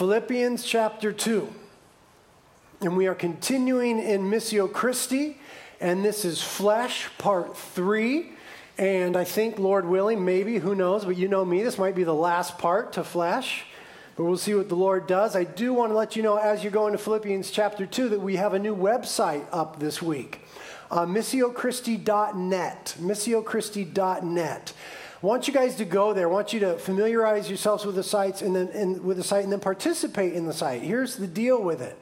Philippians chapter 2. And we are continuing in Missio Christi, and this is Flesh, part 3. And I think, Lord willing, maybe, who knows, but you know me, this might be the last part to Flesh. But we'll see what the Lord does. I do want to let you know as you're going to Philippians chapter 2 that we have a new website up this week uh, missiochristi.net. Missiochristi.net. I want you guys to go there. I want you to familiarize yourselves with the sites and then and with the site and then participate in the site. Here's the deal with it.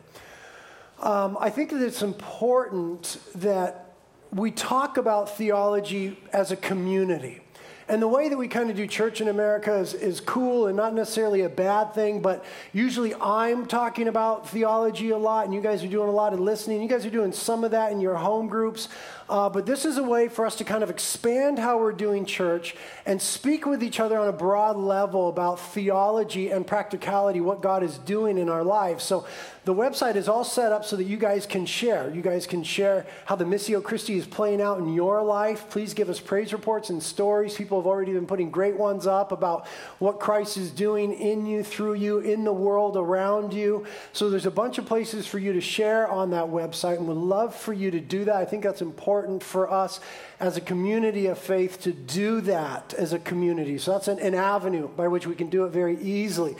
Um, I think that it's important that we talk about theology as a community. And the way that we kind of do church in America is, is cool and not necessarily a bad thing, but usually I'm talking about theology a lot, and you guys are doing a lot of listening. You guys are doing some of that in your home groups. Uh, but this is a way for us to kind of expand how we're doing church and speak with each other on a broad level about theology and practicality, what God is doing in our lives. So the website is all set up so that you guys can share. You guys can share how the Missio Christi is playing out in your life. Please give us praise reports and stories. People have already been putting great ones up about what Christ is doing in you, through you, in the world around you. So there's a bunch of places for you to share on that website, and we'd love for you to do that. I think that's important important for us as a community of faith to do that as a community. So that's an, an avenue by which we can do it very easily.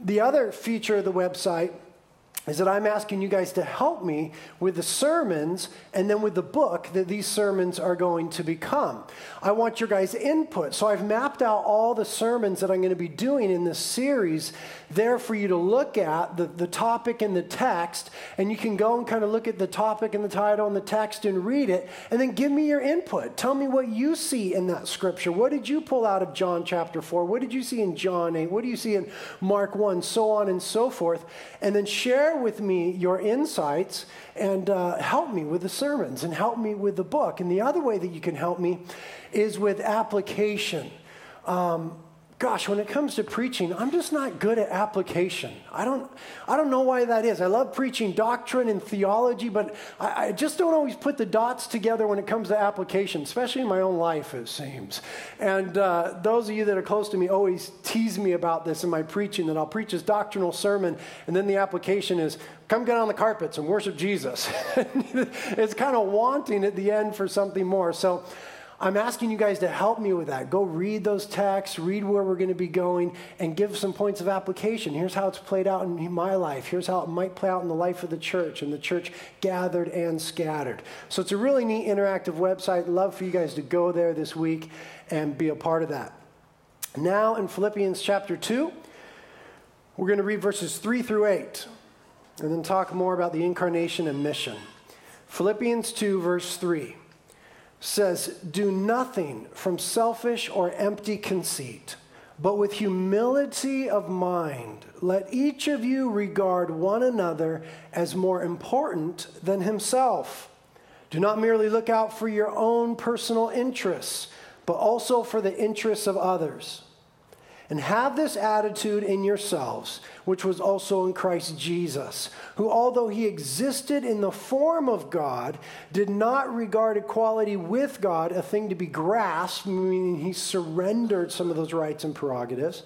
The other feature of the website is that I'm asking you guys to help me with the sermons and then with the book that these sermons are going to become. I want your guys' input. So I've mapped out all the sermons that I'm going to be doing in this series there for you to look at the, the topic and the text. And you can go and kind of look at the topic and the title and the text and read it. And then give me your input. Tell me what you see in that scripture. What did you pull out of John chapter 4? What did you see in John 8? What do you see in Mark 1? So on and so forth. And then share share with me your insights and uh, help me with the sermons and help me with the book. And the other way that you can help me is with application. Um, gosh, when it comes to preaching, I'm just not good at application. I don't, I don't know why that is. I love preaching doctrine and theology, but I, I, just don't always put the dots together when it comes to application, especially in my own life, it seems. And uh, those of you that are close to me always tease me about this in my preaching that I'll preach this doctrinal sermon, and then the application is, come get on the carpets and worship Jesus. it's kind of wanting at the end for something more. So, I'm asking you guys to help me with that. Go read those texts, read where we're going to be going, and give some points of application. Here's how it's played out in my life. Here's how it might play out in the life of the church and the church gathered and scattered. So it's a really neat interactive website. Love for you guys to go there this week and be a part of that. Now in Philippians chapter 2, we're going to read verses 3 through 8 and then talk more about the incarnation and mission. Philippians 2, verse 3 says, Do nothing from selfish or empty conceit, but with humility of mind, let each of you regard one another as more important than himself. Do not merely look out for your own personal interests, but also for the interests of others. And have this attitude in yourselves, which was also in Christ Jesus, who, although he existed in the form of God, did not regard equality with God a thing to be grasped, meaning he surrendered some of those rights and prerogatives,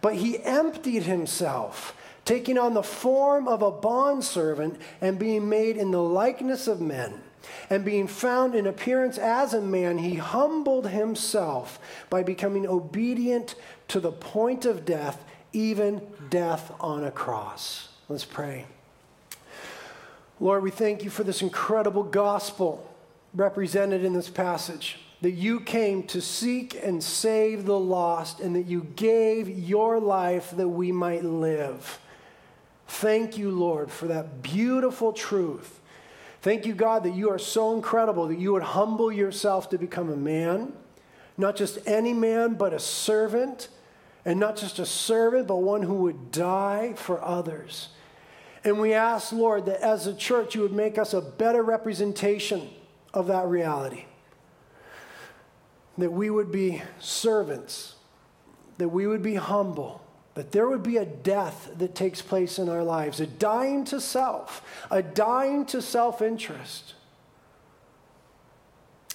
but he emptied himself, taking on the form of a bondservant and being made in the likeness of men. And being found in appearance as a man, he humbled himself by becoming obedient to the point of death, even death on a cross. Let's pray. Lord, we thank you for this incredible gospel represented in this passage. That you came to seek and save the lost, and that you gave your life that we might live. Thank you, Lord, for that beautiful truth. Thank you, God, that you are so incredible that you would humble yourself to become a man, not just any man, but a servant and not just a servant, but one who would die for others. And we ask, Lord, that as a church, you would make us a better representation of that reality. That we would be servants, that we would be humble, that there would be a death that takes place in our lives, a dying to self, a dying to self interest,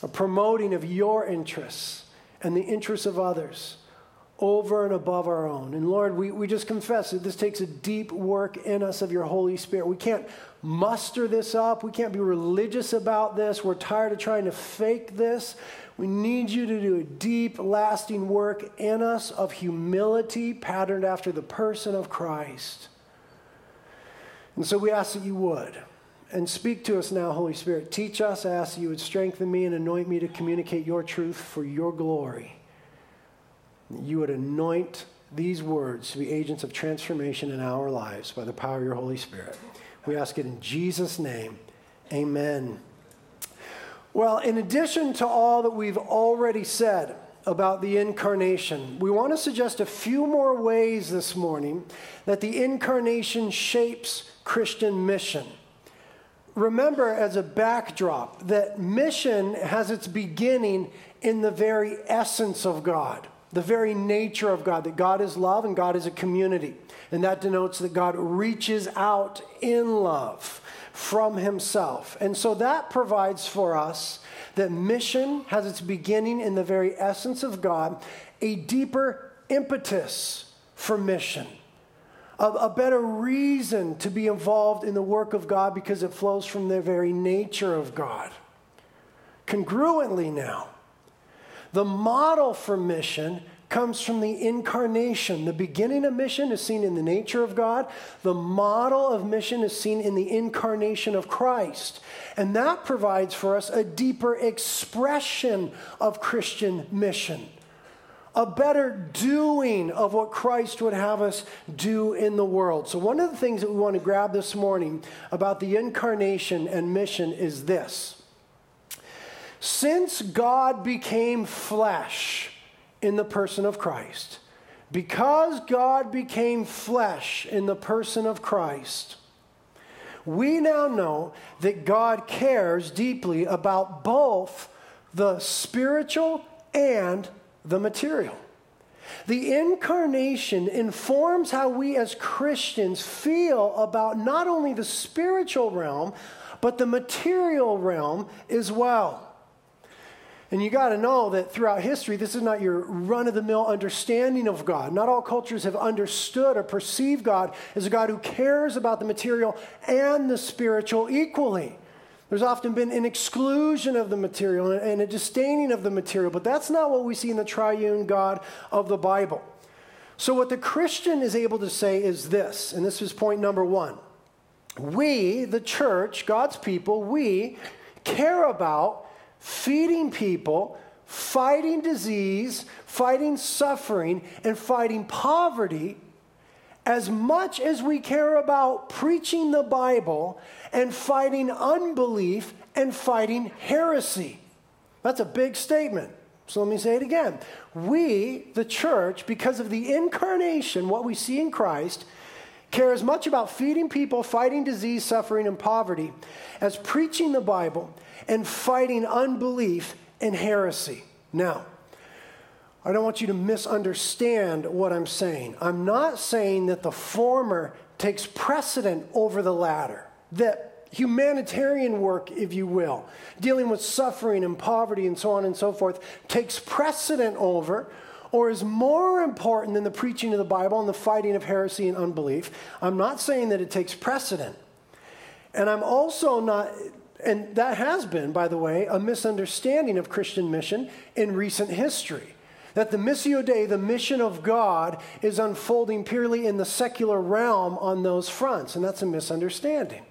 a promoting of your interests and the interests of others over and above our own. And Lord, we, we just confess that this takes a deep work in us of your Holy Spirit. We can't muster this up, we can't be religious about this. We're tired of trying to fake this. We need you to do a deep, lasting work in us of humility patterned after the person of Christ. And so we ask that you would. And speak to us now, Holy Spirit. Teach us. I ask that you would strengthen me and anoint me to communicate your truth for your glory you would anoint these words to be agents of transformation in our lives by the power of your Holy Spirit. We ask it in Jesus' name. Amen. Well, in addition to all that we've already said about the incarnation, we want to suggest a few more ways this morning that the incarnation shapes Christian mission. Remember, as a backdrop, that mission has its beginning in the very essence of God the very nature of God, that God is love and God is a community. And that denotes that God reaches out in love from himself. And so that provides for us that mission has its beginning in the very essence of God, a deeper impetus for mission. A, a better reason to be involved in the work of God because it flows from the very nature of God. Congruently, now, the model for mission comes from the incarnation. The beginning of mission is seen in the nature of God. The model of mission is seen in the incarnation of Christ. And that provides for us a deeper expression of Christian mission, a better doing of what Christ would have us do in the world. So, one of the things that we want to grab this morning about the incarnation and mission is this. Since God became flesh in the person of Christ, because God became flesh in the person of Christ, we now know that God cares deeply about both the spiritual and the material. The incarnation informs how we as Christians feel about not only the spiritual realm, but the material realm as well. And you got to know that throughout history, this is not your run of the mill understanding of God. Not all cultures have understood or perceived God as a God who cares about the material and the spiritual equally. There's often been an exclusion of the material and a disdaining of the material, but that's not what we see in the triune God of the Bible. So, what the Christian is able to say is this, and this is point number one. We, the church, God's people, we care about feeding people, fighting disease, fighting suffering, and fighting poverty as much as we care about preaching the Bible and fighting unbelief and fighting heresy. That's a big statement. So let me say it again. We, the church, because of the incarnation, what we see in Christ, care as much about feeding people, fighting disease, suffering, and poverty as preaching the Bible and fighting unbelief and heresy. Now, I don't want you to misunderstand what I'm saying. I'm not saying that the former takes precedent over the latter, that humanitarian work, if you will, dealing with suffering and poverty and so on and so forth, takes precedent over or is more important than the preaching of the Bible and the fighting of heresy and unbelief. I'm not saying that it takes precedent. And I'm also not and that has been, by the way, a misunderstanding of Christian mission in recent history. That the Missio Dei, the mission of God, is unfolding purely in the secular realm on those fronts, and that's a misunderstanding.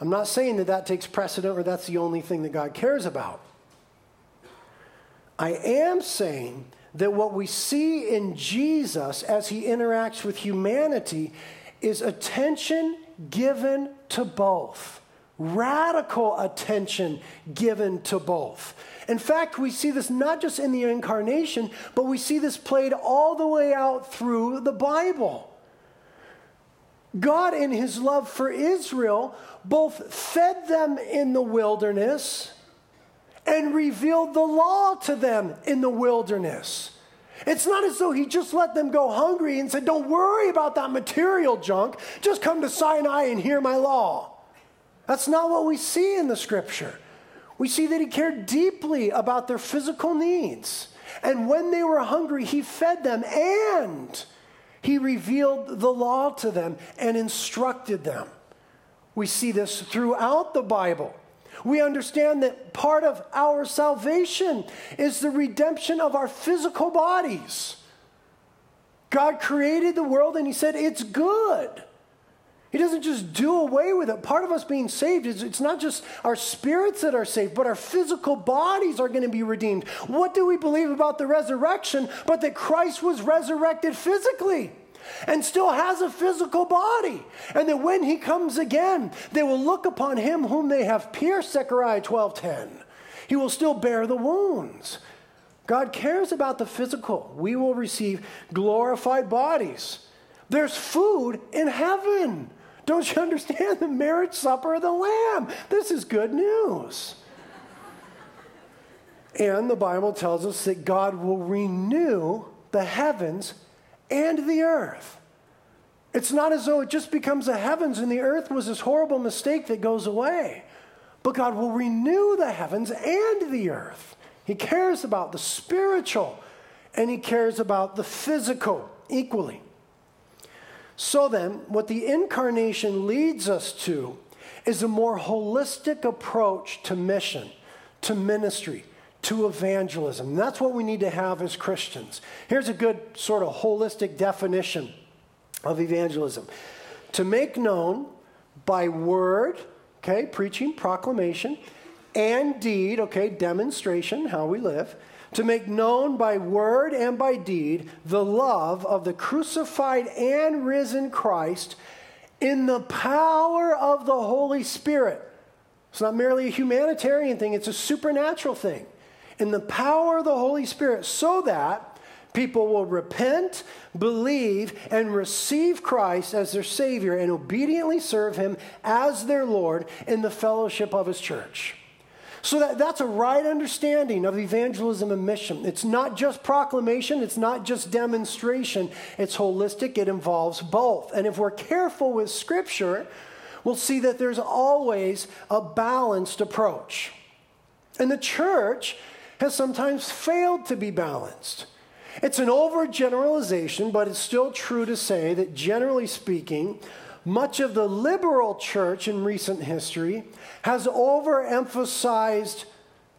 I'm not saying that that takes precedent or that's the only thing that God cares about. I am saying that what we see in Jesus as he interacts with humanity is attention given to both radical attention given to both. In fact, we see this not just in the incarnation, but we see this played all the way out through the Bible. God, in his love for Israel, both fed them in the wilderness and revealed the law to them in the wilderness. It's not as though he just let them go hungry and said, Don't worry about that material junk, just come to Sinai and hear my law. That's not what we see in the scripture. We see that he cared deeply about their physical needs. And when they were hungry, he fed them and he revealed the law to them and instructed them. We see this throughout the Bible. We understand that part of our salvation is the redemption of our physical bodies. God created the world and He said, It's good. He doesn't just do away with it. Part of us being saved is it's not just our spirits that are saved, but our physical bodies are going to be redeemed. What do we believe about the resurrection but that Christ was resurrected physically? and still has a physical body. And that when he comes again, they will look upon him whom they have pierced, Zechariah 12:10. He will still bear the wounds. God cares about the physical. We will receive glorified bodies. There's food in heaven. Don't you understand the marriage supper of the Lamb? This is good news. And the Bible tells us that God will renew the heavens and the earth. It's not as though it just becomes the heavens and the earth was this horrible mistake that goes away. But God will renew the heavens and the earth. He cares about the spiritual and He cares about the physical equally. So then, what the incarnation leads us to is a more holistic approach to mission, to ministry, to evangelism. And that's what we need to have as Christians. Here's a good sort of holistic definition of evangelism to make known by word, okay, preaching, proclamation, and deed, okay, demonstration, how we live, to make known by word and by deed the love of the crucified and risen Christ in the power of the Holy Spirit. It's not merely a humanitarian thing, it's a supernatural thing in the power of the Holy Spirit so that people will repent, believe, and receive Christ as their Savior and obediently serve Him as their Lord in the fellowship of His church. So that, that's a right understanding of evangelism and mission. It's not just proclamation, it's not just demonstration, it's holistic, it involves both. And if we're careful with Scripture, we'll see that there's always a balanced approach. And the church has sometimes failed to be balanced. It's an overgeneralization, but it's still true to say that generally speaking, much of the liberal church in recent history has overemphasized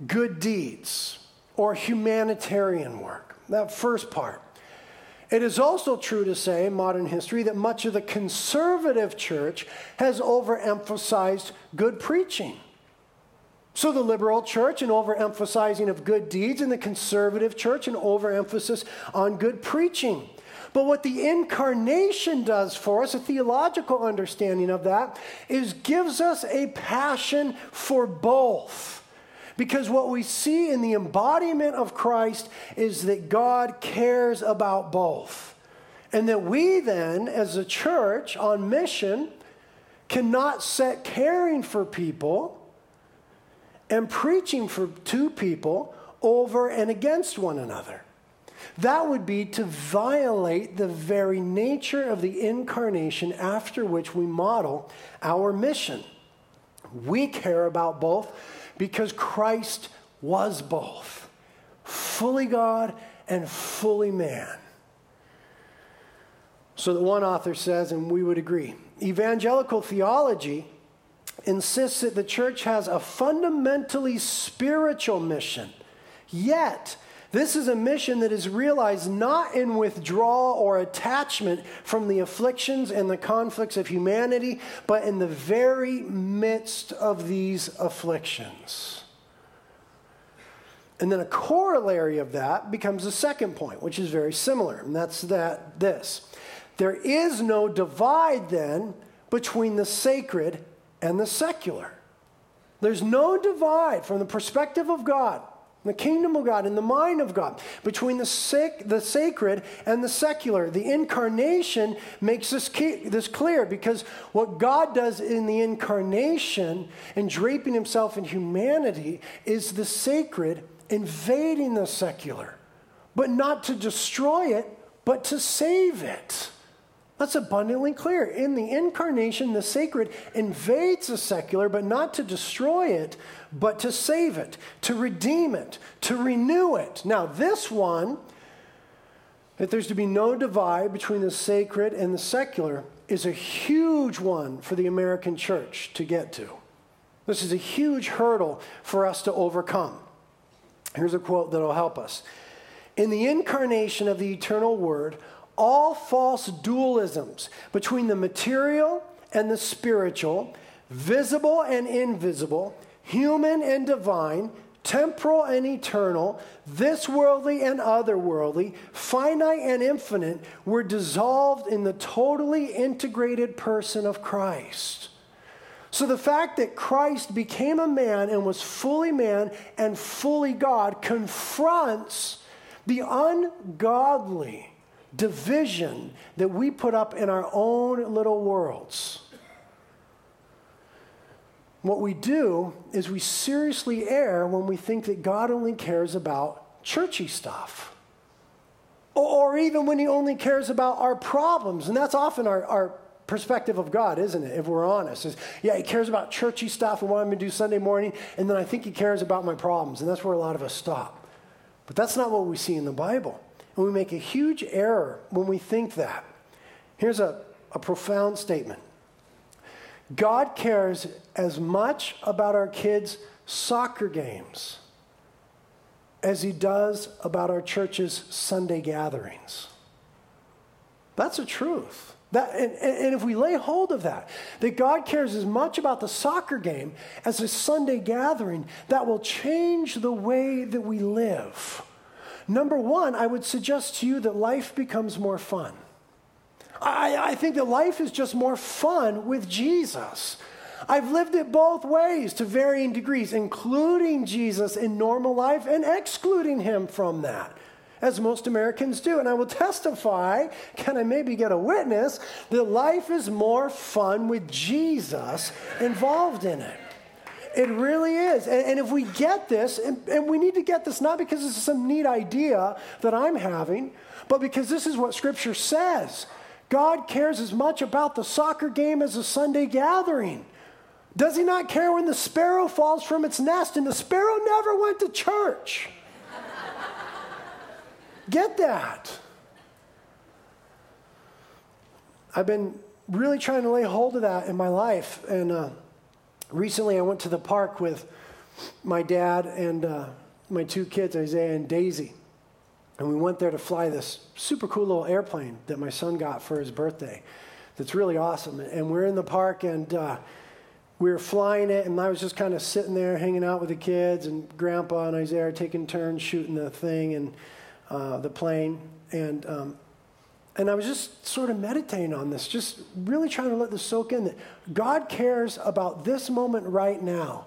good deeds or humanitarian work. That first part. It is also true to say in modern history that much of the conservative church has overemphasized good preaching so the liberal church, an overemphasizing of good deeds, and the conservative church, an overemphasis on good preaching. But what the incarnation does for us, a theological understanding of that, is gives us a passion for both. Because what we see in the embodiment of Christ is that God cares about both. And that we then, as a church on mission, cannot set caring for people and preaching for two people over and against one another. That would be to violate the very nature of the incarnation after which we model our mission. We care about both because Christ was both fully God and fully man. So, the one author says, and we would agree evangelical theology insists that the church has a fundamentally spiritual mission. Yet, this is a mission that is realized not in withdrawal or attachment from the afflictions and the conflicts of humanity, but in the very midst of these afflictions. And then a corollary of that becomes the second point, which is very similar, and that's that this. There is no divide then between the sacred and the secular. There's no divide from the perspective of God, the kingdom of God, and the mind of God between the, the sacred and the secular. The incarnation makes this, key, this clear because what God does in the incarnation and draping himself in humanity is the sacred invading the secular, but not to destroy it, but to save it. That's abundantly clear. In the incarnation, the sacred invades the secular, but not to destroy it, but to save it, to redeem it, to renew it. Now, this one, that there's to be no divide between the sacred and the secular, is a huge one for the American church to get to. This is a huge hurdle for us to overcome. Here's a quote that will help us. In the incarnation of the eternal Word, all false dualisms between the material and the spiritual, visible and invisible, human and divine, temporal and eternal, this worldly and otherworldly, finite and infinite, were dissolved in the totally integrated person of Christ. So the fact that Christ became a man and was fully man and fully God confronts the ungodly division that we put up in our own little worlds. What we do is we seriously err when we think that God only cares about churchy stuff. Or even when he only cares about our problems. And that's often our, our perspective of God, isn't it? If we're honest, is yeah, He cares about churchy stuff and what I'm going to do Sunday morning, and then I think He cares about my problems, and that's where a lot of us stop. But that's not what we see in the Bible. And we make a huge error when we think that. Here's a, a profound statement God cares as much about our kids' soccer games as he does about our church's Sunday gatherings. That's a truth. That, and, and, if we lay hold of that, that God cares as much about the soccer game as a Sunday gathering, that will change the way that we live. Number one, I would suggest to you that life becomes more fun. I, I think that life is just more fun with Jesus. I've lived it both ways to varying degrees, including Jesus in normal life and excluding him from that, as most Americans do. And I will testify, can I maybe get a witness, that life is more fun with Jesus involved in it. It really is. And, and if we get this, and, and we need to get this not because this is some neat idea that I'm having, but because this is what Scripture says. God cares as much about the soccer game as a Sunday gathering. Does he not care when the sparrow falls from its nest? And the sparrow never went to church. Get that. I've been really trying to lay hold of that in my life. And uh, recently I went to the park with my dad and uh, my two kids, Isaiah and Daisy. And we went there to fly this super cool little airplane that my son got for his birthday. That's really awesome. And we're in the park and uh, we were flying it, and I was just kind of sitting there hanging out with the kids, and Grandpa and Isaiah taking turns shooting the thing and uh, the plane. And um, and I was just sort of meditating on this, just really trying to let this soak in that God cares about this moment right now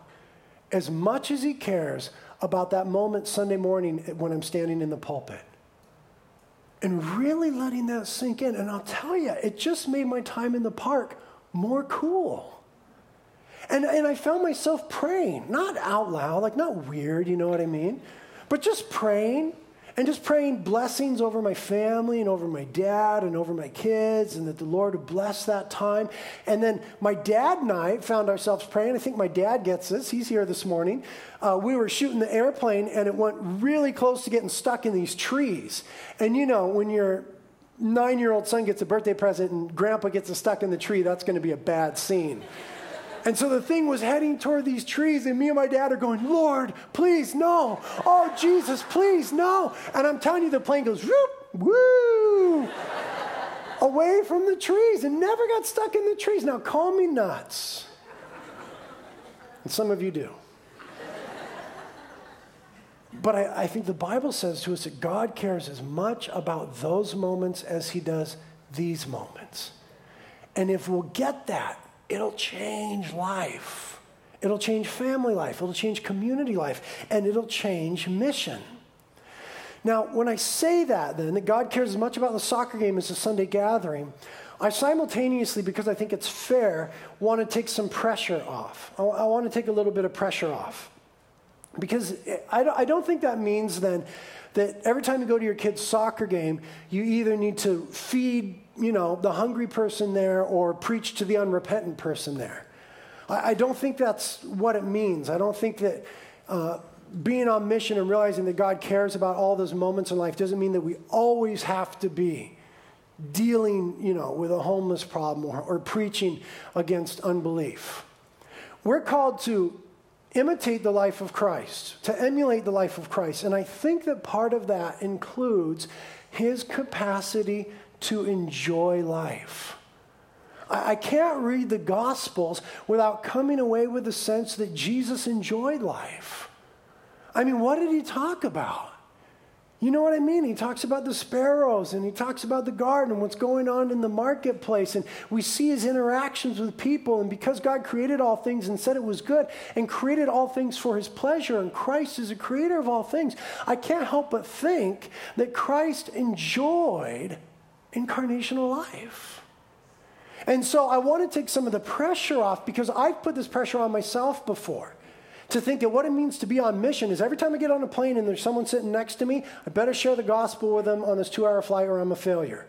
as much as He cares about that moment Sunday morning when I'm standing in the pulpit. And really letting that sink in. And I'll tell you, it just made my time in the park more cool. And, and I found myself praying, not out loud, like not weird, you know what I mean? But just praying and just praying blessings over my family and over my dad and over my kids, and that the Lord would bless that time. And then my dad and I found ourselves praying. I think my dad gets this. He's here this morning. Uh, we were shooting the airplane, and it went really close to getting stuck in these trees. And you know, when your nine year old son gets a birthday present and grandpa gets stuck in the tree, that's going to be a bad scene. And so the thing was heading toward these trees, and me and my dad are going, Lord, please, no. Oh, Jesus, please, no. And I'm telling you, the plane goes, whoop, woo, away from the trees and never got stuck in the trees. Now, call me nuts. And some of you do. But I, I think the Bible says to us that God cares as much about those moments as he does these moments. And if we'll get that, it'll change life. It'll change family life. It'll change community life. And it'll change mission. Now, when I say that, then, that God cares as much about the soccer game as the Sunday gathering, I simultaneously, because I think it's fair, want to take some pressure off. I, I want to take a little bit of pressure off. Because I don't think that means then that every time you go to your kid's soccer game, you either need to feed, you know, the hungry person there or preach to the unrepentant person there. I, don't think that's what it means. I don't think that uh, being on mission and realizing that God cares about all those moments in life doesn't mean that we always have to be dealing, you know, with a homeless problem or, or preaching against unbelief. We're called to imitate the life of Christ, to emulate the life of Christ. And I think that part of that includes his capacity to enjoy life. I, I can't read the Gospels without coming away with the sense that Jesus enjoyed life. I mean, what did he talk about? You know what I mean? He talks about the sparrows and he talks about the garden and what's going on in the marketplace. And we see his interactions with people. And because God created all things and said it was good and created all things for his pleasure, and Christ is a creator of all things, I can't help but think that Christ enjoyed incarnational life. And so I want to take some of the pressure off because I've put this pressure on myself before to think that what it means to be on mission is every time I get on a plane and there's someone sitting next to me, I better share the gospel with them on this two hour flight or I'm a failure.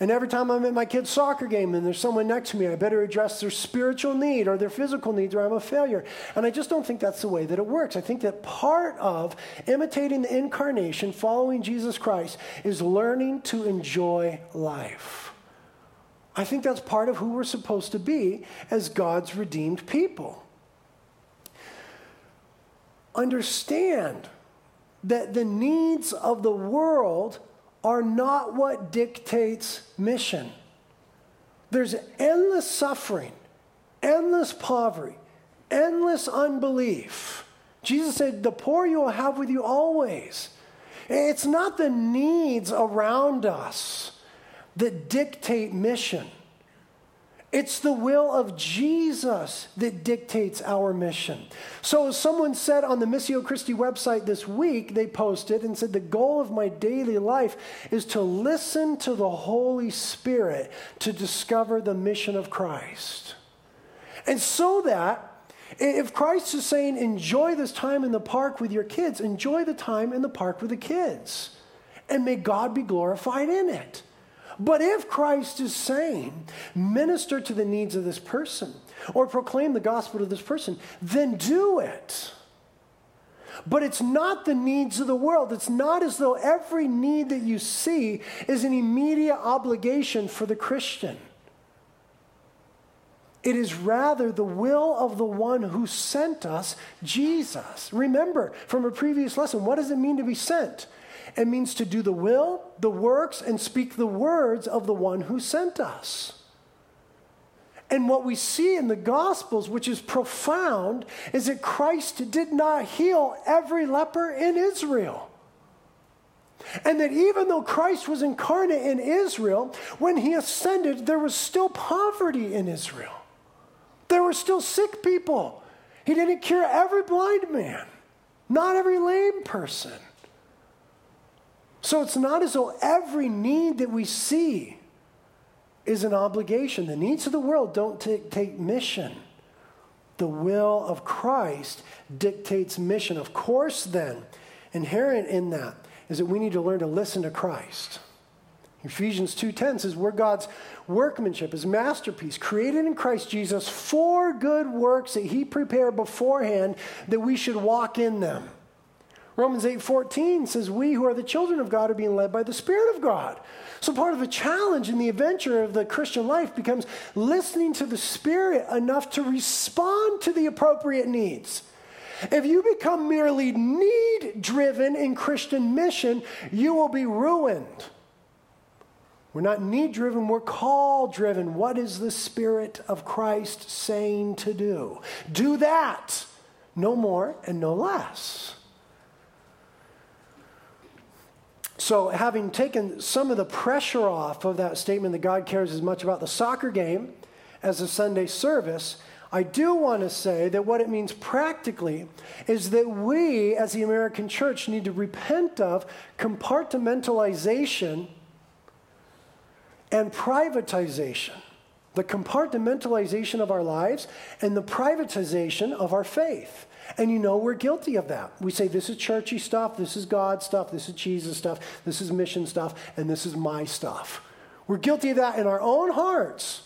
And every time I'm at my kid's soccer game and there's someone next to me, I better address their spiritual need or their physical needs or I'm a failure. And I just don't think that's the way that it works. I think that part of imitating the incarnation, following Jesus Christ, is learning to enjoy life. I think that's part of who we're supposed to be as God's redeemed people understand that the needs of the world are not what dictates mission. There's endless suffering, endless poverty, endless unbelief. Jesus said, The poor you will have with you always. It's not the needs around us that dictate mission. It's the will of Jesus that dictates our mission. So, as someone said on the Missio Christi website this week, they posted and said, The goal of my daily life is to listen to the Holy Spirit to discover the mission of Christ. And so that if Christ is saying, enjoy this time in the park with your kids, enjoy the time in the park with the kids. And may God be glorified in it. But if Christ is saying, minister to the needs of this person or proclaim the gospel to this person, then do it. But it's not the needs of the world. It's not as though every need that you see is an immediate obligation for the Christian. It is rather the will of the one who sent us, Jesus. Remember from a previous lesson, what does it mean to be sent? It means to do the will, the works, and speak the words of the one who sent us. And what we see in the Gospels, which is profound, is that Christ did not heal every leper in Israel. And that even though Christ was incarnate in Israel, when he ascended, there was still poverty in Israel. There were still sick people. He didn't cure every blind man, not every lame person. So it's not as though every need that we see is an obligation. The needs of the world don't dictate mission. The will of Christ dictates mission. Of course, then, inherent in that is that we need to learn to listen to Christ. Ephesians 2:10 says we're God's workmanship, his masterpiece, created in Christ Jesus for good works that he prepared beforehand that we should walk in them. Romans 8:14 says we who are the children of God are being led by the spirit of God. So part of the challenge in the adventure of the Christian life becomes listening to the spirit enough to respond to the appropriate needs. If you become merely need driven in Christian mission, you will be ruined. We're not need driven, we're call driven. What is the Spirit of Christ saying to do? Do that, no more and no less. So, having taken some of the pressure off of that statement that God cares as much about the soccer game as the Sunday service, I do want to say that what it means practically is that we, as the American church, need to repent of compartmentalization and privatization. the compartmentalization of our lives and the privatization of our faith. And you know we're guilty of that. We say this is churchy stuff, this is God stuff, this is Jesus stuff, this is mission stuff, and this is my stuff. We're guilty of that in our own hearts.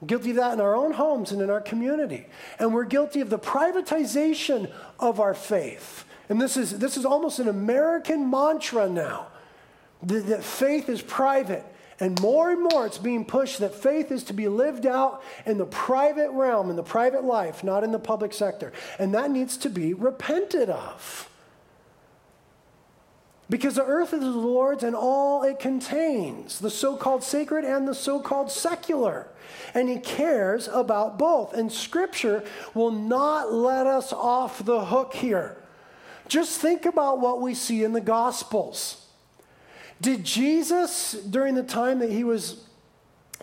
We're guilty of that in our own homes and in our community. And we're guilty of the privatization of our faith. And this is, this is almost an American mantra now that, that faith is private and more and more, it's being pushed that faith is to be lived out in the private realm, in the private life, not in the public sector. And that needs to be repented of. Because the earth is the Lord's and all it contains, the so called sacred and the so called secular. And He cares about both. And Scripture will not let us off the hook here. Just think about what we see in the Gospels. Did Jesus, during the time that he was,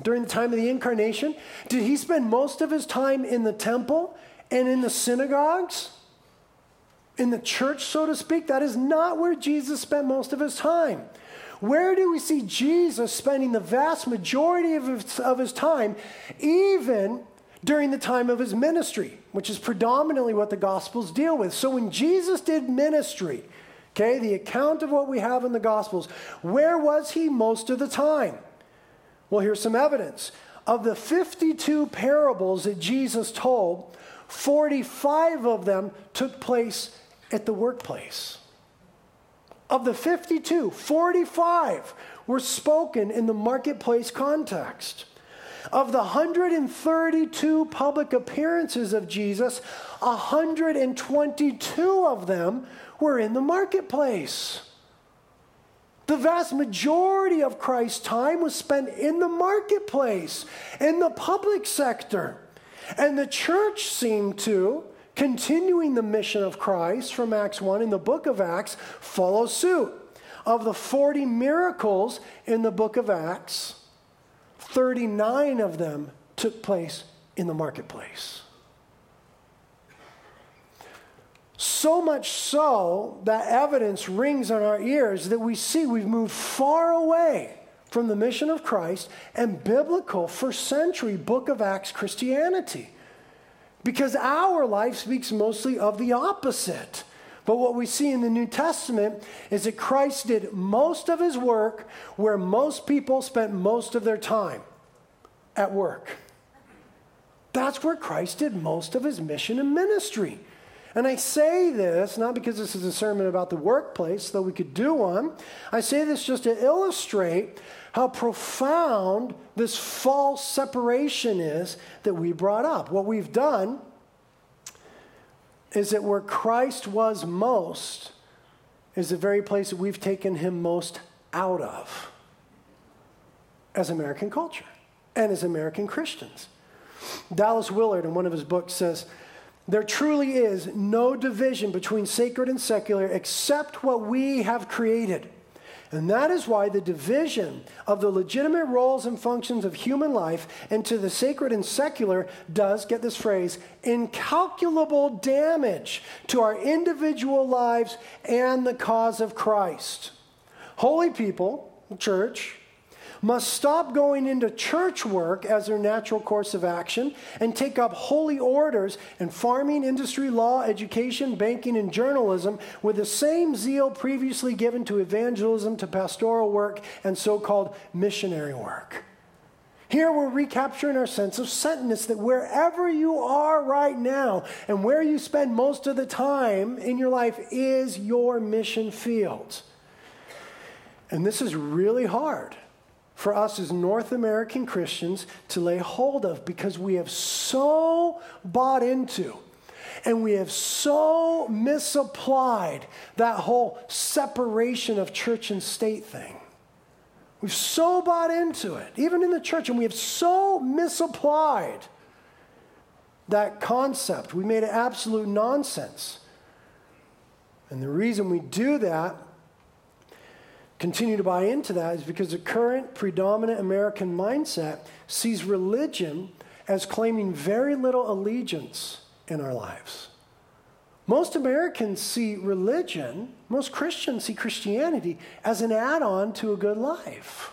during the time of the incarnation, did he spend most of his time in the temple and in the synagogues? In the church, so to speak? That is not where Jesus spent most of his time. Where do we see Jesus spending the vast majority of his, of his time, even during the time of his ministry, which is predominantly what the Gospels deal with? So when Jesus did ministry, Okay, the account of what we have in the Gospels. Where was he most of the time? Well, here's some evidence. Of the 52 parables that Jesus told, 45 of them took place at the workplace. Of the 52, 45 were spoken in the marketplace context. Of the 132 public appearances of Jesus, 122 of them were in the marketplace. The vast majority of Christ's time was spent in the marketplace, in the public sector. And the church seemed to, continuing the mission of Christ from Acts 1 in the book of Acts, follow suit. Of the 40 miracles in the book of Acts, 39 of them took place in the marketplace. So much so that evidence rings on our ears that we see we've moved far away from the mission of Christ and biblical first century book of Acts Christianity. Because our life speaks mostly of the opposite. But what we see in the New Testament is that Christ did most of his work where most people spent most of their time at work. That's where Christ did most of his mission and ministry. And I say this not because this is a sermon about the workplace, though we could do one. I say this just to illustrate how profound this false separation is that we brought up. What we've done is that where Christ was most is the very place that we've taken him most out of as American culture and as American Christians. Dallas Willard, in one of his books, says, there truly is no division between sacred and secular except what we have created. And that is why the division of the legitimate roles and functions of human life into the sacred and secular does, get this phrase, incalculable damage to our individual lives and the cause of Christ. Holy people, church, must stop going into church work as their natural course of action and take up holy orders in farming, industry, law, education, banking, and journalism with the same zeal previously given to evangelism, to pastoral work, and so called missionary work. Here we're recapturing our sense of sentence that wherever you are right now and where you spend most of the time in your life is your mission field. And this is really hard for us as North American Christians to lay hold of because we have so bought into and we have so misapplied that whole separation of church and state thing. We've so bought into it, even in the church, and we have so misapplied that concept. We made it absolute nonsense. And the reason we do that continue to buy into that is because the current predominant American mindset sees religion as claiming very little allegiance in our lives. Most Americans see religion, most Christians see Christianity as an add on to a good life.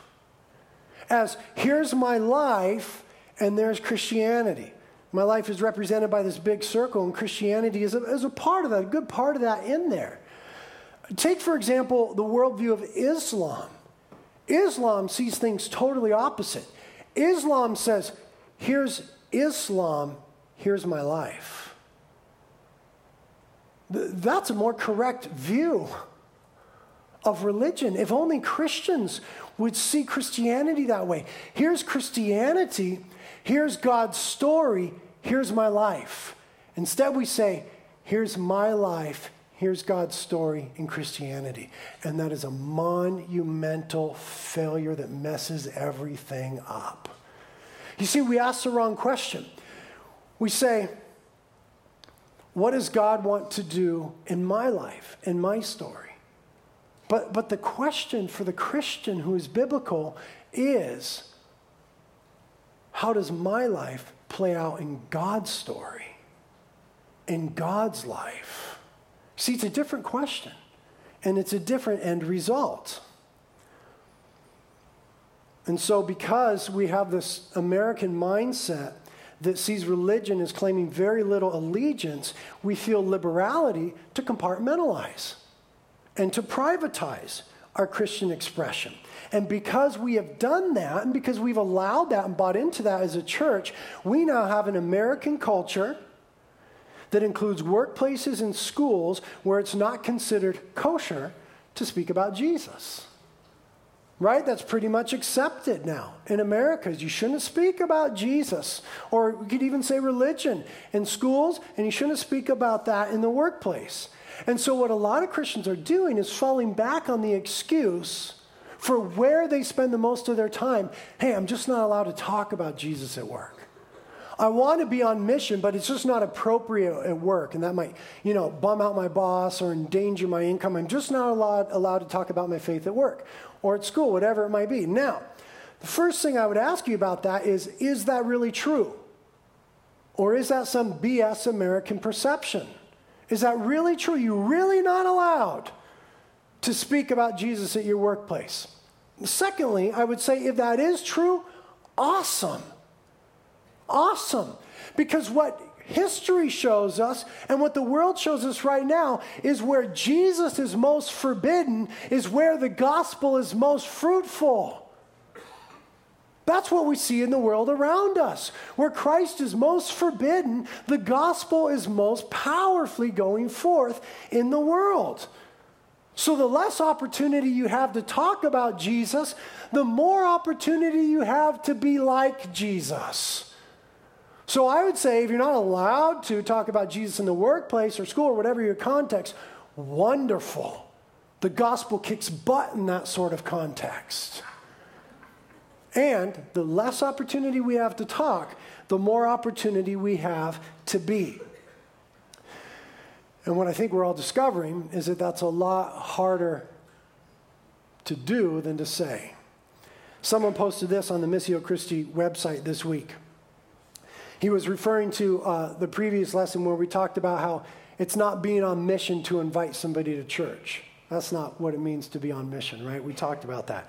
As here's my life, and there's Christianity. My life is represented by this big circle, and Christianity is a, is a part of that, a good part of that in there. Take, for example, the worldview of Islam. Islam sees things totally opposite. Islam says, here's Islam, here's my life. That's a more correct view of religion. If only Christians would see Christianity that way. Here's Christianity, here's God's story, here's my life. Instead, we say, here's my life, here's God's story in Christianity. And that is a monumental failure that messes everything up. You see, we ask the wrong question. We say, What does God want to do in my life, in my story? But, but the question for the Christian who is biblical is how does my life play out in God's story, in God's life? See, it's a different question, and it's a different end result. And so, because we have this American mindset that sees religion as claiming very little allegiance, we feel liberality to compartmentalize and to privatize our Christian expression. And because we have done that, and because we've allowed that and bought into that as a church, we now have an American culture that includes workplaces and schools where it's not considered kosher to speak about Jesus. Right? That's pretty much accepted now in America. You shouldn't speak about Jesus. Or we could even say religion in schools, and you shouldn't speak about that in the workplace. And so, what a lot of Christians are doing is falling back on the excuse for where they spend the most of their time. Hey, I'm just not allowed to talk about Jesus at work. I want to be on mission, but it's just not appropriate at work, and that might, you know, bum out my boss or endanger my income. I'm just not allowed, allowed to talk about my faith at work or at school, whatever it might be. Now, the first thing I would ask you about that is is that really true? Or is that some BS American perception? Is that really true? You're really not allowed to speak about Jesus at your workplace. Secondly, I would say if that is true, awesome. Awesome. Because what history shows us and what the world shows us right now is where Jesus is most forbidden, is where the gospel is most fruitful. That's what we see in the world around us. Where Christ is most forbidden, the gospel is most powerfully going forth in the world. So, the less opportunity you have to talk about Jesus, the more opportunity you have to be like Jesus. So, I would say if you're not allowed to talk about Jesus in the workplace or school or whatever your context, wonderful. The gospel kicks butt in that sort of context. And the less opportunity we have to talk, the more opportunity we have to be. And what I think we're all discovering is that that's a lot harder to do than to say. Someone posted this on the Missio Christi website this week. He was referring to uh, the previous lesson where we talked about how it's not being on mission to invite somebody to church. That's not what it means to be on mission, right? We talked about that.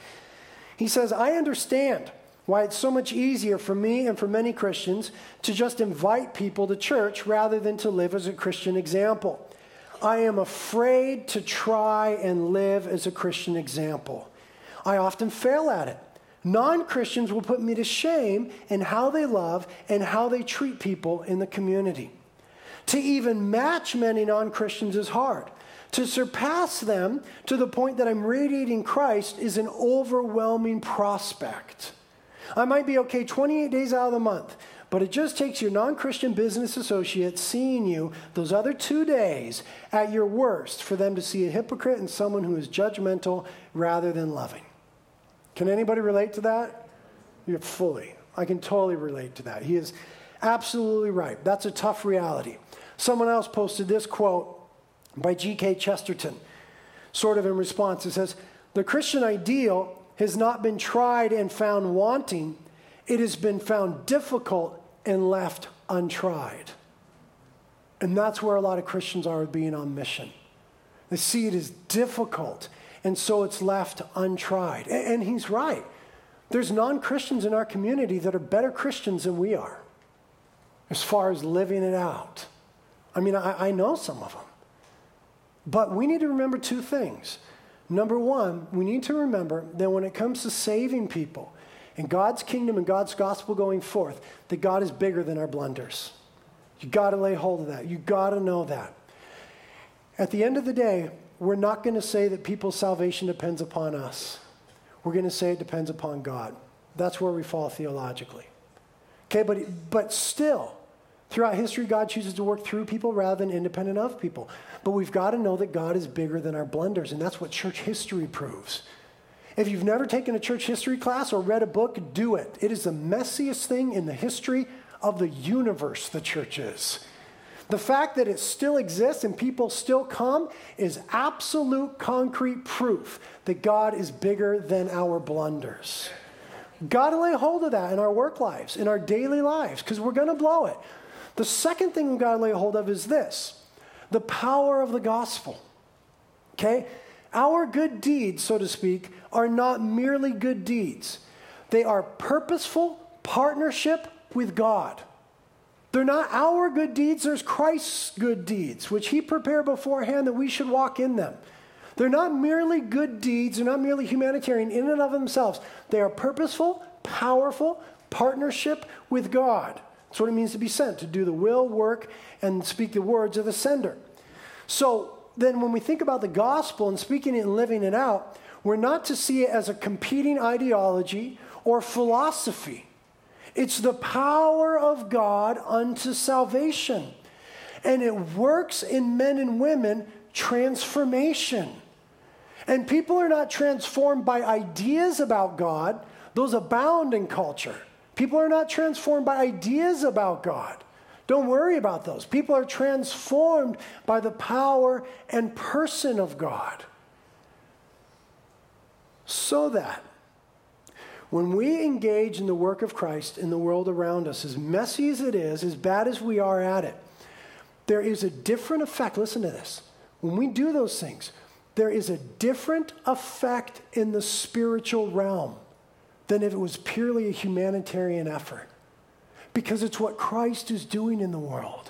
He says, I understand why it's so much easier for me and for many Christians to just invite people to church rather than to live as a Christian example. I am afraid to try and live as a Christian example. I often fail at it. Non Christians will put me to shame in how they love and how they treat people in the community. To even match many non Christians is hard. To surpass them to the point that I'm radiating Christ is an overwhelming prospect. I might be okay 28 days out of the month, but it just takes your non Christian business associate seeing you those other two days at your worst for them to see a hypocrite and someone who is judgmental rather than loving. Can anybody relate to that? Yeah, fully. I can totally relate to that. He is absolutely right. That's a tough reality. Someone else posted this quote by G.K. Chesterton, sort of in response. It says, The Christian ideal has not been tried and found wanting, it has been found difficult and left untried. And that's where a lot of Christians are being on mission. They see it as difficult, and so it's left untried. And, he's right. There's non Christians in our community that are better Christians than we are as far as living it out. I mean, I, I know some of them. But we need to remember two things. Number one, we need to remember that when it comes to saving people and God's kingdom and God's gospel going forth, that God is bigger than our blunders. You got to lay hold of that. You got to know that. At the end of the day, we're not going to say that people's salvation depends upon us. We're going to say it depends upon God. That's where we fall theologically. Okay, but, but still, throughout history, God chooses to work through people rather than independent of people. But we've got to know that God is bigger than our blunders, and that's what church history proves. If you've never taken a church history class or read a book, do it. It is the messiest thing in the history of the universe, the church is. The fact that it still exists and people still come is absolute concrete proof that God is bigger than our blunders. Got to lay hold of that in our work lives, in our daily lives, because we're going to blow it. The second thing we've got to lay hold of is this the power of the gospel. Okay? Our good deeds, so to speak, are not merely good deeds, they are purposeful partnership with God. They're not our good deeds, there's Christ's good deeds, which He prepared beforehand that we should walk in them. They're not merely good deeds, they're not merely humanitarian in and of themselves. They are purposeful, powerful partnership with God. That's what it means to be sent, to do the will, work, and speak the words of the sender. So then, when we think about the gospel and speaking it and living it out, we're not to see it as a competing ideology or philosophy. It's the power of God unto salvation. And it works in men and women transformation. And people are not transformed by ideas about God, those abound in culture. People are not transformed by ideas about God. Don't worry about those. People are transformed by the power and person of God. So that when we engage in the work of Christ in the world around us, as messy as it is, as bad as we are at it, there is a different effect. Listen to this. When we do those things, there is a different effect in the spiritual realm than if it was purely a humanitarian effort. Because it's what Christ is doing in the world.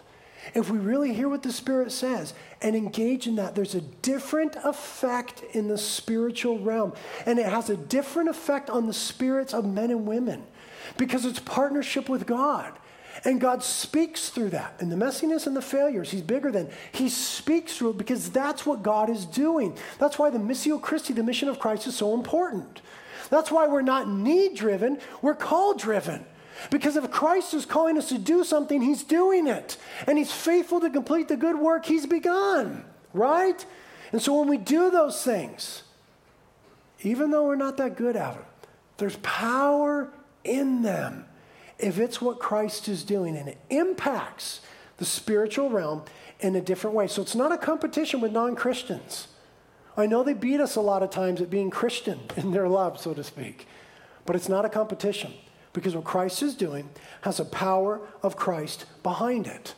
If we really hear what the Spirit says and engage in that, there's a different effect in the spiritual realm. And it has a different effect on the spirits of men and women because it's partnership with God. And God speaks through that. And the messiness and the failures, He's bigger than. He speaks through it because that's what God is doing. That's why the Missio Christi, the mission of Christ, is so important. That's why we're not need driven, we're call driven. Because if Christ is calling us to do something, He's doing it. And He's faithful to complete the good work He's begun, right? And so when we do those things, even though we're not that good at it, there's power in them if it's what Christ is doing and it impacts the spiritual realm in a different way. So it's not a competition with non Christians. I know they beat us a lot of times at being Christian in their love, so to speak, but it's not a competition because what Christ is doing has a power of Christ behind it.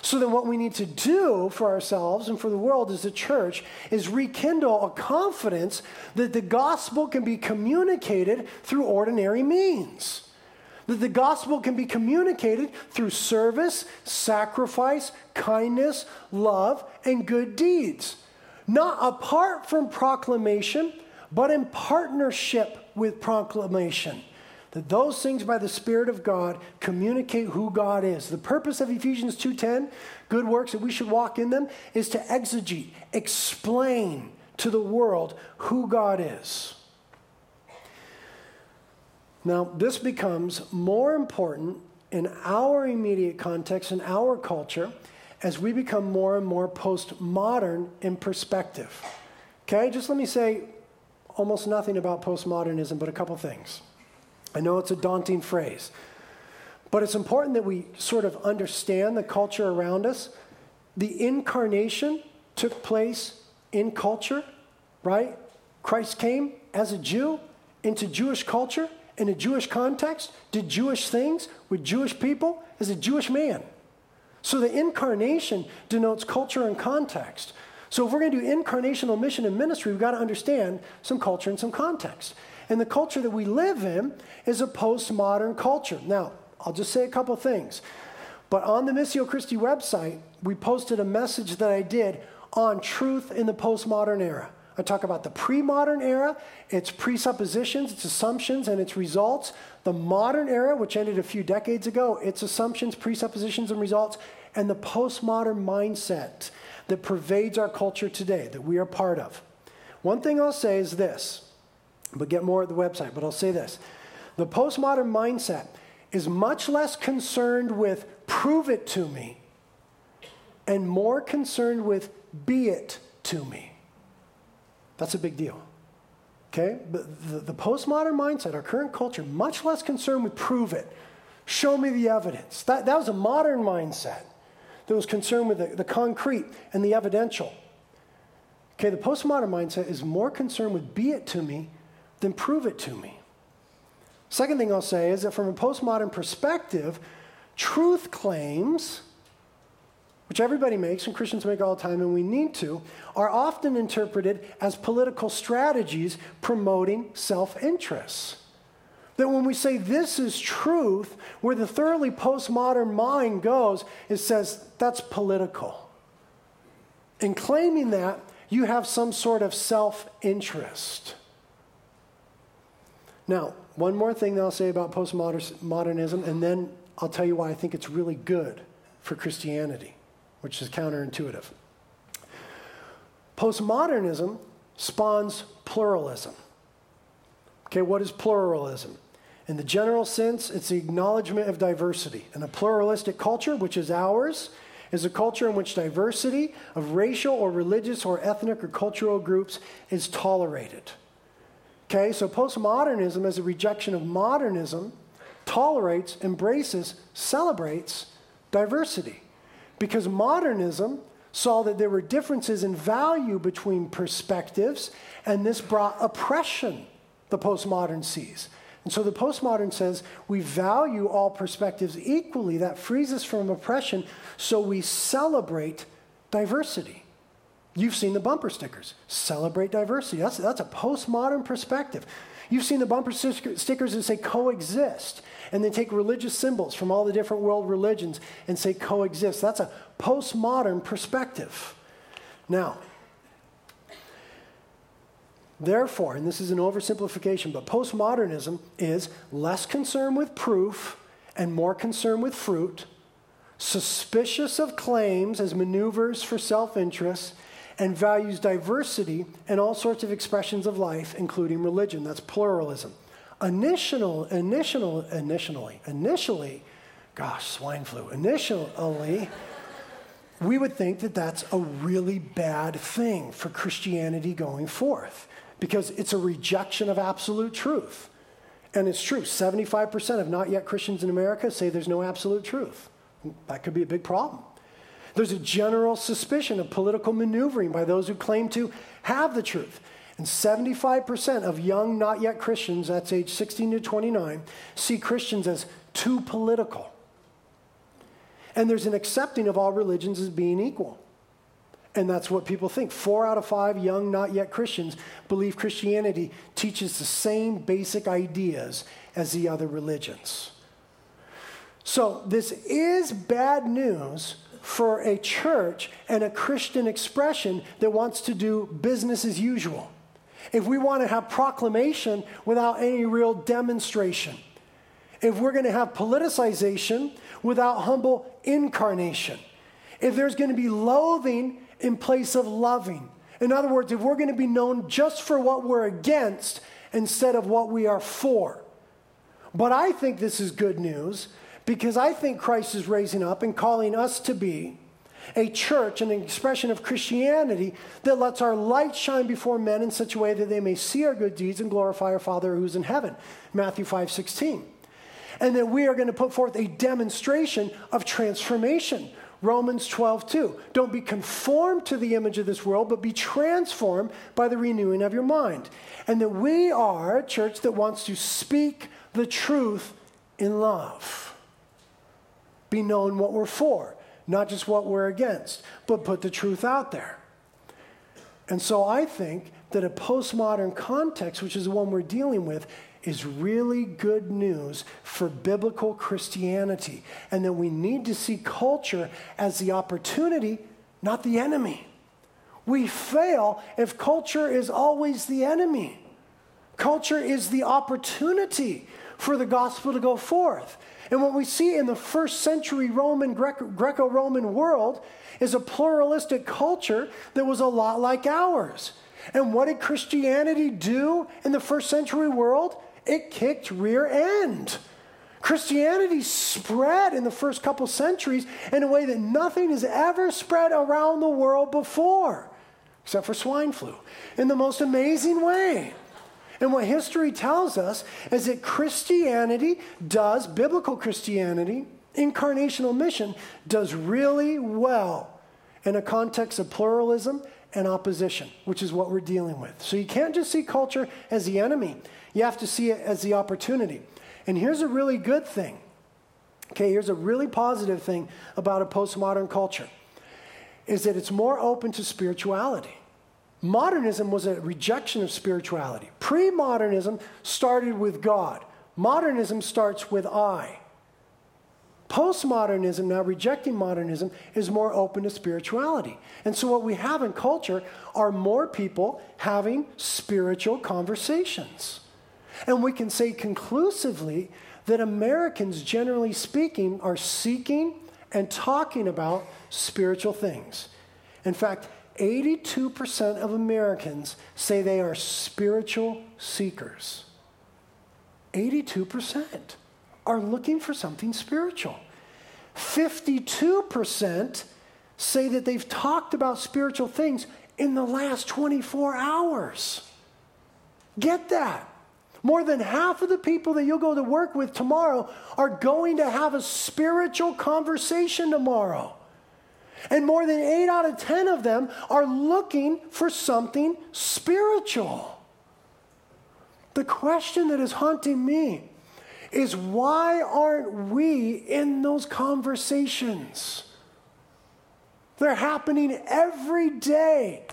So then, what we need to do for ourselves and for the world as a church is rekindle a confidence that the gospel can be communicated through ordinary means. That the gospel can be communicated through service, sacrifice, kindness, love, and good deeds. Not apart from proclamation, but in partnership with proclamation that those things by the spirit of god communicate who god is. The purpose of ephesians 2.10 good works that we should walk in them is to exegete explain to the world who god is. Now this becomes more important in our immediate context in our culture as we become more and more postmodern in perspective. Okay just let me say almost nothing about postmodernism but a couple things I know it's a daunting phrase, but it's important that we sort of understand the culture around us. The incarnation took place in culture, right? Christ came as a Jew into Jewish culture, in a Jewish context, did Jewish things with Jewish people as a Jewish man. So the incarnation denotes culture and context. So if we're going to do incarnational mission and ministry, we've got to understand some culture and some context. And the culture that we live in is a postmodern culture. Now, I'll just say a couple things. But on the Missio Christi website, we posted a message that I did on truth in the postmodern era. I talk about the pre modern era, its presuppositions, its assumptions, and its results. The modern era, which ended a few decades ago, its assumptions, presuppositions, and results. And the postmodern mindset that pervades our culture today, that we are part of. One thing I'll say is this, but get more at the website, but I'll say this. The postmodern mindset is much less concerned with prove it to me and more concerned with be it to me. That's a big deal. Okay? But the, the postmodern mindset, our current culture, much less concerned with prove it. Show me the evidence. That, that was a modern mindset that was concerned with the, the concrete and the evidential. Okay, the postmodern mindset is more concerned with be it to me than prove it to me. Second thing I'll say is that from a postmodern perspective, truth claims, which everybody makes and Christians make all the time and we need to, are often interpreted as political strategies promoting self interest. That when we say this is truth, where the thoroughly postmodern mind goes, it says that's political. In claiming that, you have some sort of self interest. Now, one more thing that I'll say about postmodernism, and then I'll tell you why I think it's really good for Christianity, which is counterintuitive. Postmodernism spawns pluralism. Okay, what is pluralism? In the general sense, it's the acknowledgement of diversity. And a pluralistic culture, which is ours, is a culture in which diversity of racial or religious or ethnic or cultural groups is tolerated. Okay, so postmodernism, as a rejection of modernism, tolerates, embraces, celebrates diversity. Because modernism saw that there were differences in value between perspectives, and this brought oppression, the postmodern sees. And so the postmodern says we value all perspectives equally. That frees us from oppression, so we celebrate diversity. You've seen the bumper stickers. Celebrate diversity. That's, that's a postmodern perspective. You've seen the bumper stickers that say coexist, and they take religious symbols from all the different world religions and say coexist. That's a postmodern perspective. Now, Therefore, and this is an oversimplification, but postmodernism is less concerned with proof and more concerned with fruit, suspicious of claims as maneuvers for self interest, and values diversity and all sorts of expressions of life, including religion. That's pluralism. Initial, initial, initially, initially, gosh, swine flu. Initially, we would think that that's a really bad thing for Christianity going forth because it's a rejection of absolute truth. And it's true 75% of not yet Christians in America say there's no absolute truth. That could be a big problem. There's a general suspicion of political maneuvering by those who claim to have the truth. And 75% of young, not yet Christians, that's age 16 to 29, see Christians as too political. And there's an accepting of all religions as being equal. And that's what people think. Four out of five young, not yet Christians believe Christianity teaches the same basic ideas as the other religions. So, this is bad news for a church and a Christian expression that wants to do business as usual. If we want to have proclamation without any real demonstration, if we're going to have politicization without humble incarnation, if there's going to be loathing in place of loving. In other words, if we're going to be known just for what we're against instead of what we are for. But I think this is good news because I think Christ is raising up and calling us to be a church an expression of Christianity that lets our light shine before men in such a way that they may see our good deeds and glorify our Father who's in heaven. Matthew 5 16. And that we are going to put forth a demonstration of transformation Romans 12, 2. Don't be conformed to the image of this world, but be transformed by the renewing of your mind. And that we are a church that wants to speak the truth in love. Be known what we're for, not just what we're against, but put the truth out there. And so I think that a postmodern context, which is the one we're dealing with, is really good news for biblical Christianity, and that we need to see culture as the opportunity, not the enemy. We fail if culture is always the enemy. Culture is the opportunity for the gospel to go forth. And what we see in the first century Roman, Greco Roman world is a pluralistic culture that was a lot like ours. And what did Christianity do in the first century world? It kicked rear end. Christianity spread in the first couple centuries in a way that nothing has ever spread around the world before, except for swine flu, in the most amazing way. And what history tells us is that Christianity does, biblical Christianity, incarnational mission, does really well in a context of pluralism and opposition, which is what we're dealing with. So you can't just see culture as the enemy, you have to see it as the opportunity. And here's a really good thing. Okay, here's a really positive thing about a postmodern culture is that it's more open to spirituality. Modernism was a rejection of spirituality. Pre modernism started with God, modernism starts with I. Postmodernism, now rejecting modernism, is more open to spirituality. And so, what we have in culture are more people having spiritual conversations. And we can say conclusively that Americans, generally speaking, are seeking and talking about spiritual things. In fact, 82% of Americans say they are spiritual seekers. 82% are looking for something spiritual. 52% say that they've talked about spiritual things in the last 24 hours. Get that. More than half of the people that you'll go to work with tomorrow are going to have a spiritual conversation tomorrow. And more than eight out of 10 of them are looking for something spiritual. The question that is haunting me is why aren't we in those conversations? They're happening every day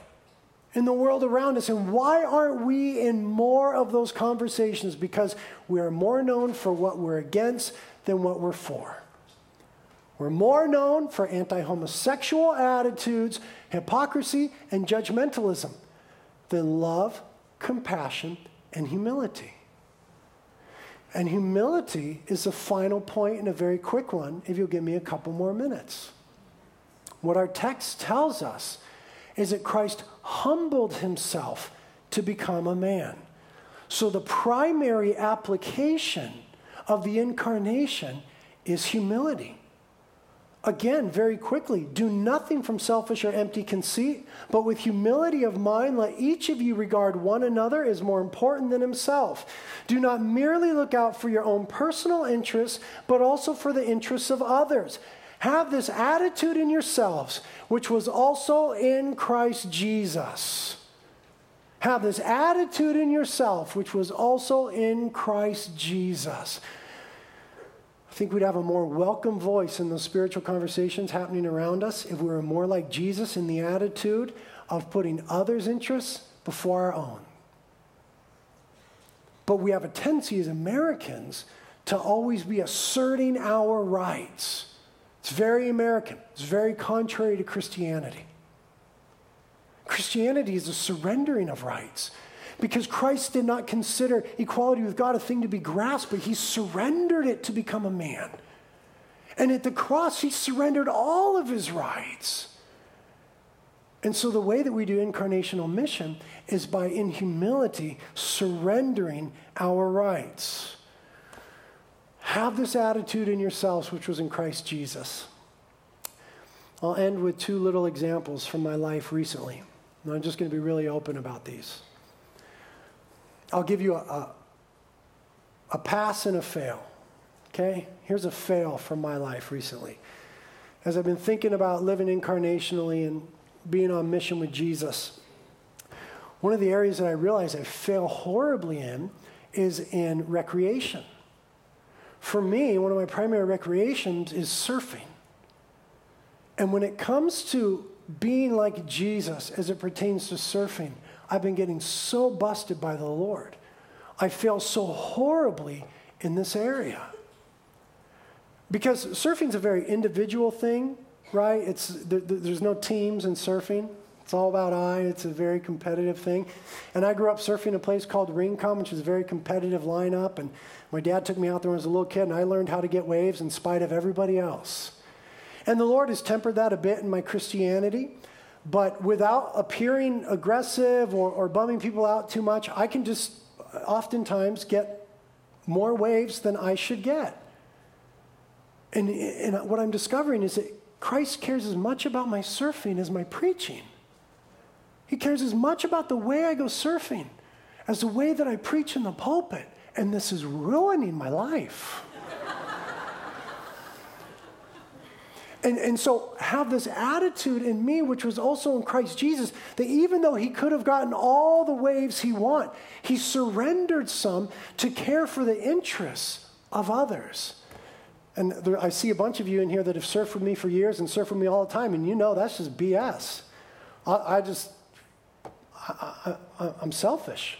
in the world around us. And why aren't we in more of those conversations? Because we are more known for what we're against than what we're for. We're more known for anti homosexual attitudes, hypocrisy, and judgmentalism than love, compassion, and humility. And humility is the final point and a very quick one, if you'll give me a couple more minutes. What our text tells us is that Christ humbled himself to become a man. So the primary application of the incarnation is humility. Again, very quickly, do nothing from selfish or empty conceit, but with humility of mind, let each of you regard one another as more important than himself. Do not merely look out for your own personal interests, but also for the interests of others. Have this attitude in yourselves, which was also in Christ Jesus. Have this attitude in yourself, which was also in Christ Jesus. Think we'd have a more welcome voice in those spiritual conversations happening around us if we were more like Jesus in the attitude of putting others' interests before our own. But we have a tendency as Americans to always be asserting our rights it's very American, it's very contrary to Christianity. Christianity is a surrendering of rights because Christ did not consider equality with God a thing to be grasped, but he surrendered it to become a man. And at the cross, he surrendered all of his rights. And so, the way that we do incarnational mission is by, in humility, surrendering our rights. Have this attitude in yourselves, which was in Christ Jesus. I'll end with two little examples from my life recently. And I'm just going to be really open about these. I'll give you a, a, a pass and a fail. Okay? Here's a fail from my life recently. As I've been thinking about living incarnationally and being on mission with Jesus, one of the areas that I realize I fail horribly in is in recreation. For me, one of my primary recreations is surfing. And when it comes to being like Jesus as it pertains to surfing, I've been getting so busted by the Lord. I fail so horribly in this area. Because surfing's a very individual thing, right? It's, there, there's no teams in surfing. It's all about I. It's a very competitive thing. And I grew up surfing in a place called Rincon, which is a very competitive lineup. And my dad took me out there when I was a little kid, and I learned how to get waves in spite of everybody else. And the Lord has tempered that a bit in my Christianity. But without appearing aggressive or, or bumming people out too much, I can just oftentimes get more waves than I should get. And, and what I'm discovering is that Christ cares as much about my surfing as my preaching. He cares as much about the way I go surfing as the way that I preach in the pulpit. And this is ruining my life. And, and so have this attitude in me, which was also in Christ Jesus, that even though he could have gotten all the waves he want, he surrendered some to care for the interests of others. And there, I see a bunch of you in here that have surfed with me for years and surf with me all the time, and you know that's just BS. I, I just, I, am selfish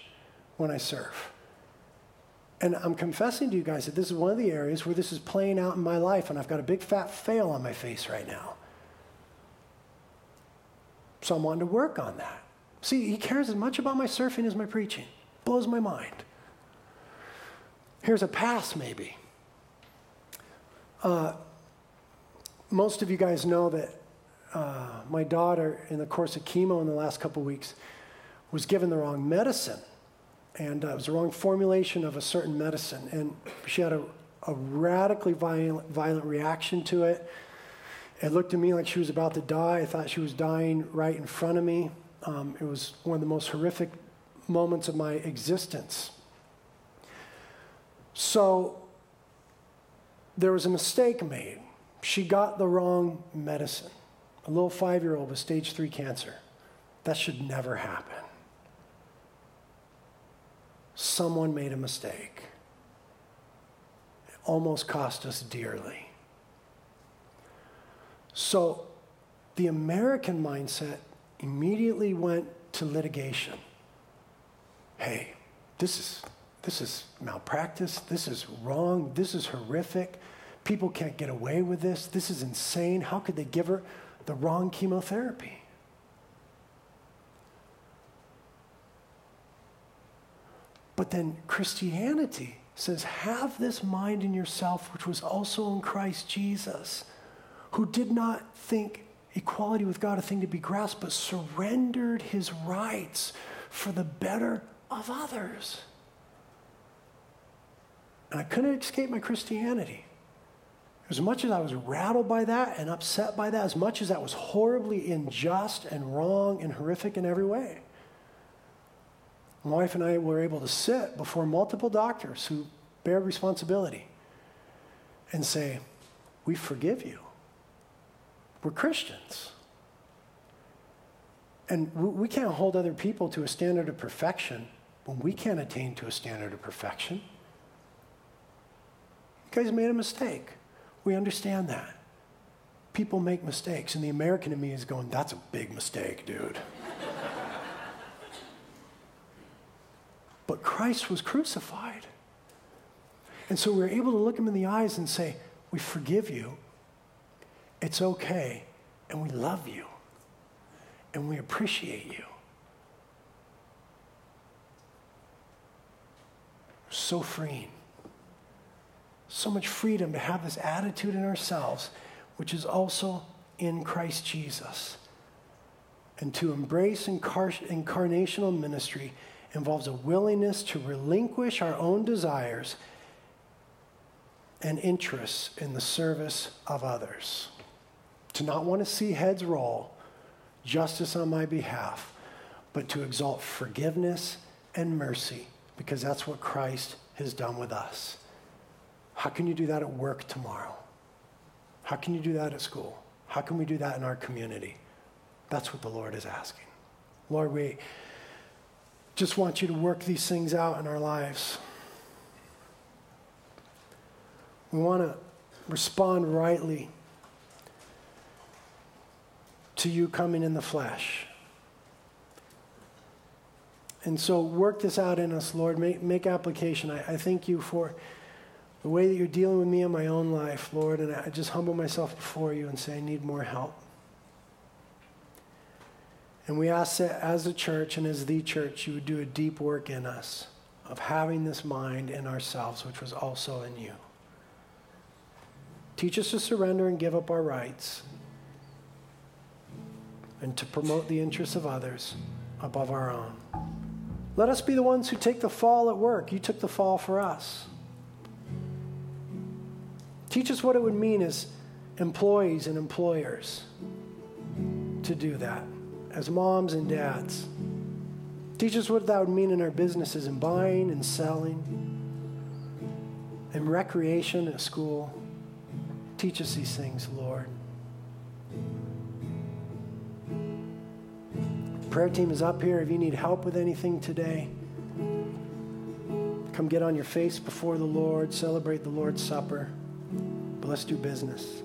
when I surf. And I'm confessing to you guys that this is one of the areas where this is playing out in my life, and I've got a big fat fail on my face right now. So I'm wanting to work on that. See, he cares as much about my surfing as my preaching. Blows my mind. Here's a pass, maybe. Uh, most of you guys know that uh, my daughter, in the course of chemo in the last couple weeks, was given the wrong medicine. And uh, it was the wrong formulation of a certain medicine. And she had a, a radically violent, violent reaction to it. It looked to me like she was about to die. I thought she was dying right in front of me. Um, it was one of the most horrific moments of my existence. So there was a mistake made. She got the wrong medicine. A little five year old with stage three cancer. That should never happen someone made a mistake. It almost cost us dearly. So the American mindset immediately went to litigation. Hey, this is this is malpractice, this is wrong, this is horrific. People can't get away with this. This is insane. How could they give her the wrong chemotherapy? But then Christianity says, Have this mind in yourself, which was also in Christ Jesus, who did not think equality with God a thing to be grasped, but surrendered his rights for the better of others. And I couldn't escape my Christianity. As much as I was rattled by that and upset by that, as much as that was horribly unjust and wrong and horrific in every way, my wife and I were able to sit before multiple doctors who bear responsibility and say, We forgive you. We're Christians. And we can't hold other people to a standard of perfection when we can't attain to a standard of perfection. You guys made a mistake. We understand that. People make mistakes, and the American in me is going, That's a big mistake, dude. But Christ was crucified. And so we're able to look him in the eyes and say, We forgive you. It's okay. And we love you. And we appreciate you. So freeing. So much freedom to have this attitude in ourselves, which is also in Christ Jesus. And to embrace incar- incarnational ministry involves a willingness to relinquish our own desires and interests in the service of others. To not want to see heads roll, justice on my behalf, but to exalt forgiveness and mercy because that's what Christ has done with us. How can you do that at work tomorrow? How can you do that at school? How can we do that in our community? That's what the Lord is asking. Lord, we just want you to work these things out in our lives. We want to respond rightly to you coming in the flesh. And so work this out in us, Lord. Make, make application. I, I thank you for the way that you're dealing with me in my own life, Lord. And I just humble myself before you and say, I need more help. And we ask that as a church and as the church, you would do a deep work in us of having this mind in ourselves, which was also in you. Teach us to surrender and give up our rights and to promote the interests of others above our own. Let us be the ones who take the fall at work. You took the fall for us. Teach us what it would mean as employees and employers to do that, as moms and dads. Teach us what that would mean in our businesses, and buying and selling, and recreation at school. Teach us these things, Lord. Prayer team is up here. If you need help with anything today, come get on your face before the Lord, celebrate the Lord's Supper. But let's do business.